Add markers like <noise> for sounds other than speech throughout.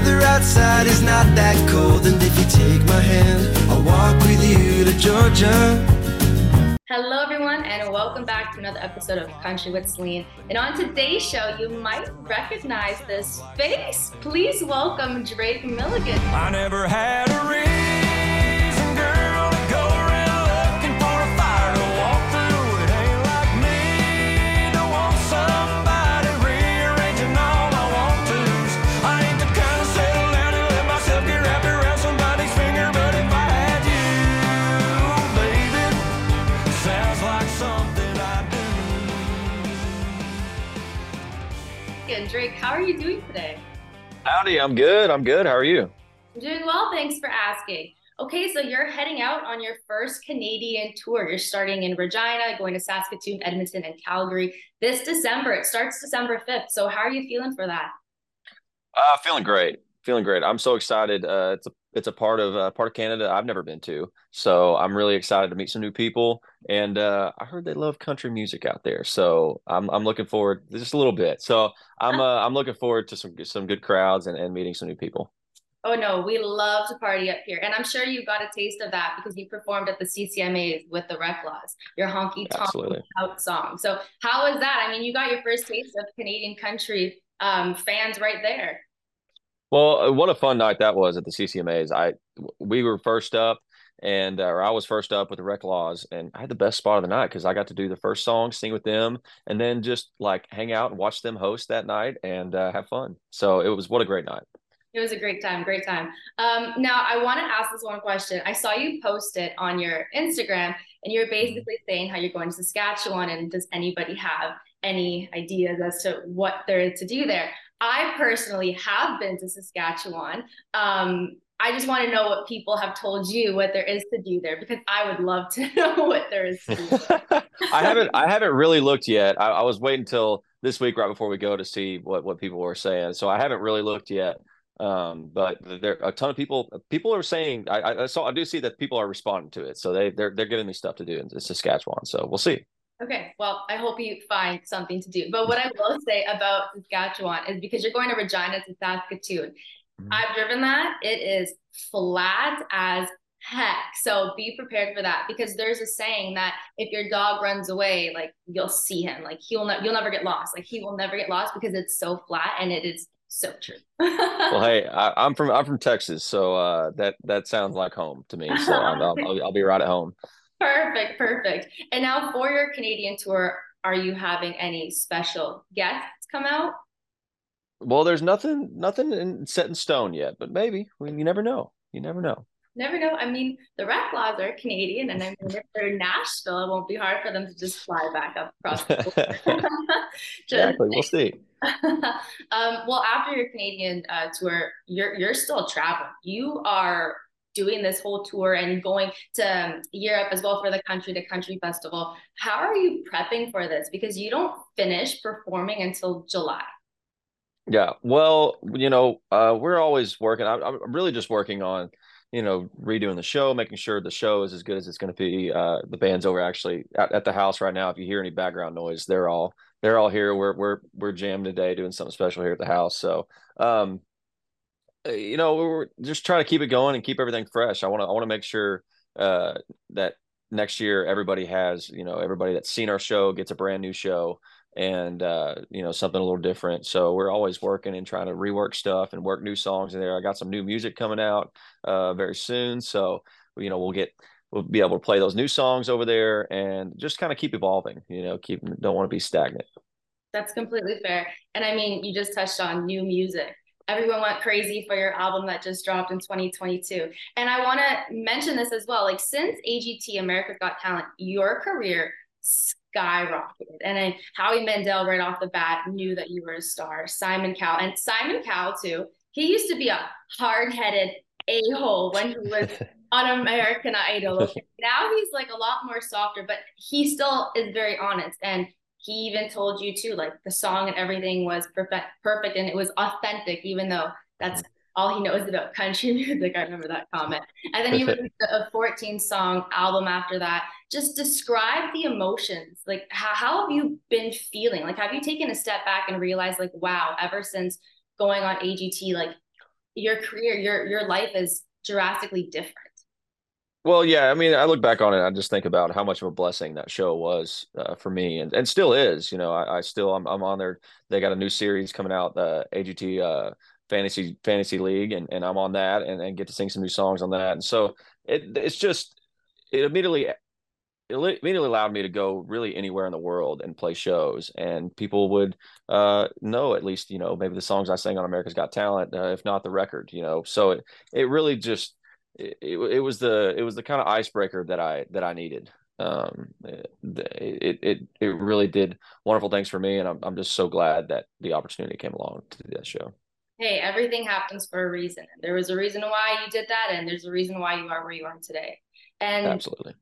weather outside is not that cold, and if you take my hand, I'll walk with you to Georgia. Hello, everyone, and welcome back to another episode of Country with Celine. And on today's show, you might recognize this face. Please welcome Drake Milligan. I never had a reason, And Drake, how are you doing today? Howdy, I'm good. I'm good. How are you? I'm doing well, thanks for asking. Okay, so you're heading out on your first Canadian tour. You're starting in Regina, going to Saskatoon, Edmonton, and Calgary this December. It starts December 5th. So, how are you feeling for that? Uh, feeling great. Feeling great. I'm so excited. Uh, it's a it's a part of uh, part of Canada I've never been to, so I'm really excited to meet some new people. And uh, I heard they love country music out there, so I'm I'm looking forward just a little bit. So I'm uh, I'm looking forward to some some good crowds and, and meeting some new people. Oh no, we love to party up here. And I'm sure you got a taste of that because you performed at the CCMAs with the Reklaws, your honky tonk out song. So how was that? I mean, you got your first taste of Canadian country um, fans right there. Well, uh, what a fun night that was at the CCMAs. I we were first up, and uh, or I was first up with the Reklaws, and I had the best spot of the night because I got to do the first song, sing with them, and then just like hang out and watch them host that night and uh, have fun. So it was what a great night. It was a great time, great time. Um, now I want to ask this one question. I saw you post it on your Instagram, and you're basically saying how you're going to Saskatchewan, and does anybody have any ideas as to what there is to do there? I personally have been to Saskatchewan. Um, I just want to know what people have told you what there is to do there because I would love to <laughs> know what there is to do. <laughs> I haven't I haven't really looked yet. I, I was waiting until this week right before we go to see what what people were saying. So I haven't really looked yet. Um, but there are a ton of people people are saying I, I saw I do see that people are responding to it. So they they're they're giving me stuff to do in Saskatchewan. So we'll see. Okay, well, I hope you find something to do. But what I will say about Saskatchewan is because you're going to Regina to Saskatoon, Mhm. I've driven that. It is flat as heck. So be prepared for that because there's a saying that if your dog runs away, like you'll see him, like he'll ne- you'll never get lost. Like he will never get lost because it's so flat and it is so true. <laughs> Well, hey, I, I'm from I'm from Texas, so uh, that that sounds like home to me. So I'll, I'll I'll be right at home. Perfect, perfect. And now for your Canadian tour, are you having any special guests come out? Well, there's nothing nothing in, set in stone yet, but maybe. Mean, you never know. You never know. Never know. I mean, the Reklaws are Canadian, and I mean, if they're in Nashville, it won't be hard for them to just fly back up across the. <laughs> <laughs> Exactly. We'll see. <laughs> um, well, after your Canadian uh, tour, you're you're still traveling. You are doing this whole tour and going to um, Europe as well for the Country to Country Festival. How are you prepping for this? Because you don't finish performing until July. Yeah. Well, you know, uh, we're always working. I, I'm really just working on, you know, redoing the show, making sure the show is as good as it's going to be. Uh, the band's over actually at, at the house right now. If you hear any background noise, they're all they're all here. We're we're we're jammed today, doing something special here at the house. So, um, you know, we're just trying to keep it going and keep everything fresh. I want to I want to make sure uh, that next year everybody has, you know, everybody that's seen our show gets a brand new show and uh, you know something a little different. So we're always working and trying to rework stuff and work new songs in there. I got some new music coming out uh, very soon, so you know we'll get we'll be able to play those new songs over there and just kind of keep evolving. You know, keep don't want to be stagnant. That's completely fair. And I mean, you just touched on new music. Everyone went crazy for your album that just dropped in 2022. And I want to mention this as well. Like, since AGT, America's Got Talent, your career skyrocketed. And then Howie Mandel, right off the bat, knew that you were a star. Simon Cowell. And Simon Cowell, too, he used to be a hard headed a hole when he was <laughs> on American Idol. Now he's like a lot more softer, but he still is very honest. And he even told you too, like the song and everything was perfect, perfect, and it was authentic, even though that's all he knows about country <laughs> music. I remember that comment. And then he released a 14 song album after that. Just describe the emotions. Like, how, how have you been feeling? Like, have you taken a step back and realized, like, wow, ever since going on AGT, like, your career, your your life is drastically different. Well, yeah, I mean, I look back on it, I just think about how much of a blessing that show was uh, for me, and and still is. You know, I, I still I'm I'm on there. They got a new series coming out, the AGT uh, Fantasy Fantasy League, and and I'm on that, and and get to sing some new songs on that, and so it it's just it immediately it immediately allowed me to go really anywhere in the world and play shows and people would uh, know at least you know maybe the songs i sang on america's got talent uh, if not the record you know so it, it really just it, it was the it was the kind of icebreaker that I that I needed. Um, it, it it really did wonderful things for me, and I'm I'm just so glad that the opportunity came along to do that show. Hey, everything happens for a reason. There was a reason why you did that, and there's a reason why you are where you are today. And absolutely.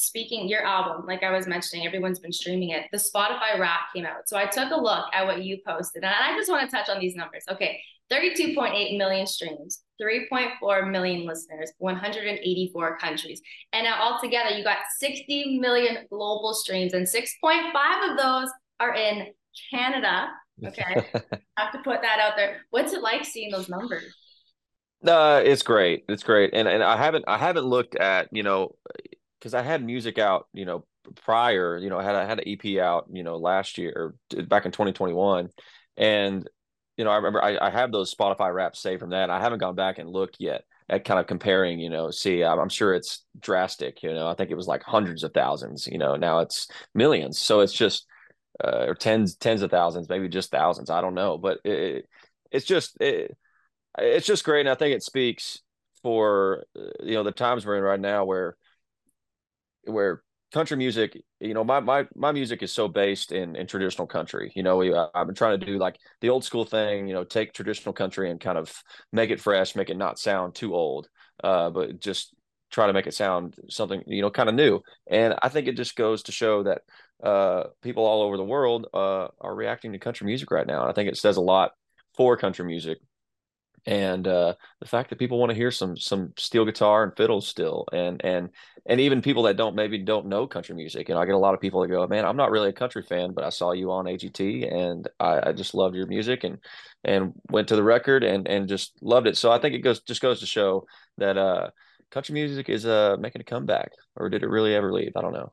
Speaking your album, like I was mentioning, everyone's been streaming it. The Spotify Wrap came out, so I took a look at what you posted, and I just want to touch on these numbers. Okay, 32.8 million streams, 3.4 million listeners, 184 countries. And now altogether, you got 60 million global streams, and 6.5 of those are in Canada. Okay. I <laughs> have to put that out there. What's it like seeing those numbers? Uh, it's great. It's great. And and I haven't I haven't looked at, you know, because I had music out, you know, prior, you know, I had I had an EP out, you know, last year or back in 2021. And you know, I remember I, I have those Spotify Wraps saved from that. I haven't gone back and looked yet at kind of comparing, you know, see, I'm, I'm sure it's drastic, you know, I think it was like hundreds of thousands, you know, now it's millions. So it's just, uh, or tens, tens of thousands, maybe just thousands. I don't know, but it, it's just, it, it's just great. And I think it speaks for, uh, you know, the times we're in right now where, where country music you know my my my music is so based in in traditional country you know we, i've been trying to do like the old school thing you know take traditional country and kind of make it fresh make it not sound too old uh, but just try to make it sound something you know kind of new. And i think it just goes to show that uh, people all over the world uh, are reacting to country music right now. And i think it says a lot for country music and uh, the fact that people want to hear some some steel guitar and fiddles still and and and even people that don't maybe don't know country music and i get a lot of people that go man i'm not really a country fan but i saw you on agt and i, I just loved your music and and went to the record and and just loved it. So i think it goes just goes to show that uh country music is uh making a comeback or did it really ever leave? I don't know.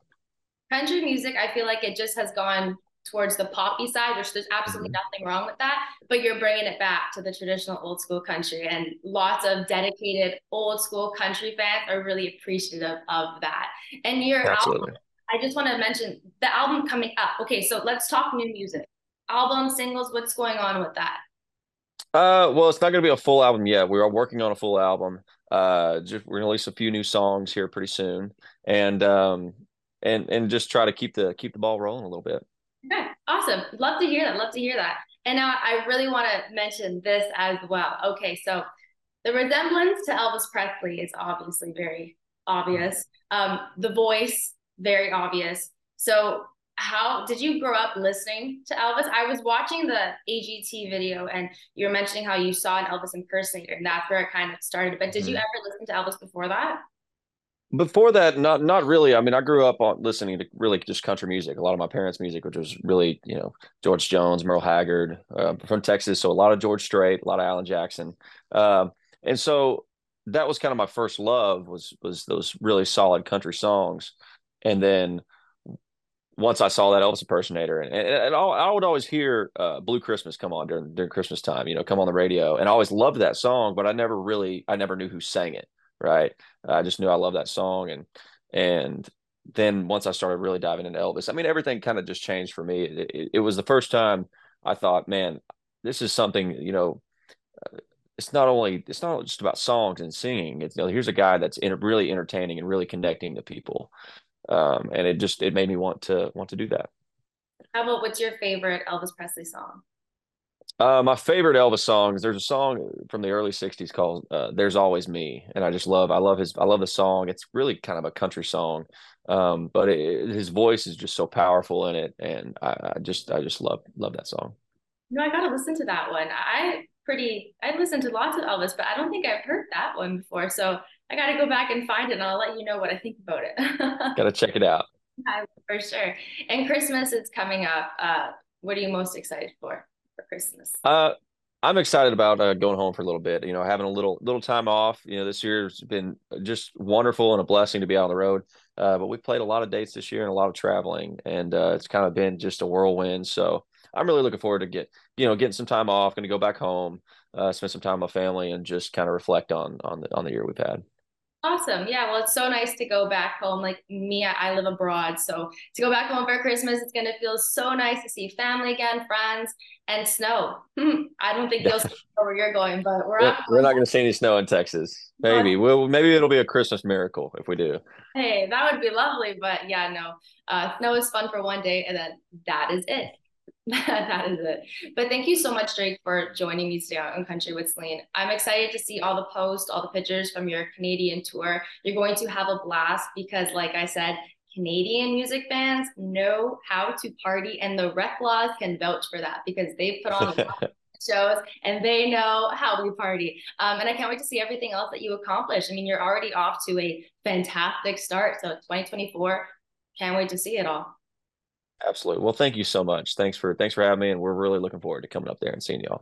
Country music i feel like it just has gone towards the poppy side, which there's absolutely mm-hmm. nothing wrong with that. But you're bringing it back to the traditional old school country, and lots of dedicated old school country fans are really appreciative of that. And your absolutely. album, I just want to mention the album coming up. Okay, so let's talk new music, album, singles. What's going on with that? Uh, well, it's not going to be a full album yet. We are working on a full album. Uh, just we're gonna release a few new songs here pretty soon, and um, and and just try to keep the keep the ball rolling a little bit. Okay, awesome. Love to hear that. Love to hear that. And now I really want to mention this as well. Okay, so the resemblance to Elvis Presley is obviously very obvious. Um, the voice, very obvious. So, how did you grow up listening to Elvis? I was watching the AGT video, and you were mentioning how you saw an Elvis impersonator, and that's where it kind of started. But did mm-hmm. you ever listen to Elvis before that? Before that not not really. I mean i grew up on listening to really just country music a lot of my parents music which was really you know george jones merle haggard uh, from texas so a lot of george strait a lot of alan jackson. Um, and so that was kind of my first love was was those really solid country songs. And then once I saw that Elvis impersonator, and, and, and I would always hear uh, "Blue Christmas" come on during during Christmas time, you know, come on the radio, and I always loved that song, but I never really, I never knew who sang it right? I just knew I loved that song, and and then once I started really diving into Elvis, I mean, everything kind of just changed for me. It, it, it, was the first time I thought, man, this is something, you know. Uh, it's not only it's not just about songs and singing. It's you know, here's a guy that's in, really entertaining and really connecting to people, um, and it just it made me want to want to do that. How about what's your favorite Elvis Presley song? Uh, my favorite Elvis songs. There's a song from the early '60s called uh, "There's Always Me," and I just love. I love his. I love the song. It's really kind of a country song, um, but it, his voice is just so powerful in it, and I, I, just, I just love, love that song. No, I gotta listen to that one. I pretty. I listened to lots of Elvis, but I don't think I've heard that one before. So I gotta go back and find it, and I'll let you know what I think about it. <laughs> gotta check it out. Yeah, for sure. And Christmas is coming up. Uh, what are you most excited for? For Christmas? Uh, I'm excited about uh, going home for a little bit. You know, having a little little time off. You know, this year's been just wonderful and a blessing to be out on the road. Uh, but we played a lot of dates this year and a lot of traveling, and uh, it's kind of been just a whirlwind. So I'm really looking forward to get you know getting some time off. Going to go back home, uh, spend some time with my family, and just kind of reflect on on the on the year we've had. Awesome. Yeah. Well, it's so nice to go back home. Like me, I live abroad. So to go back home for Christmas, it's going to feel so nice to see family again, friends, and snow. Hmm. I don't think you'll <laughs> see where you're going, but we're We're, we're not going to see any snow in Texas. Maybe we'll maybe it'll be a Christmas miracle if we do. Hey, that would be lovely. But yeah, no. Uh, snow is fun for one day, and then that is it. <laughs> That is it. But thank you so much, Drake, for joining me today on Country with Celine. I'm excited to see all the posts, all the pictures from your Canadian tour. You're going to have a blast because, like I said, Canadian music fans know how to party, and the Reklaws can vouch for that because they've put on a lot of <laughs> shows and they know how we party. Um, and I can't wait to see everything else that you accomplish. I mean, you're already off to a fantastic start. So 2024, can't wait to see it all. Absolutely. Well, thank you so much. Thanks for thanks for having me, and we're really looking forward to coming up there and seeing y'all.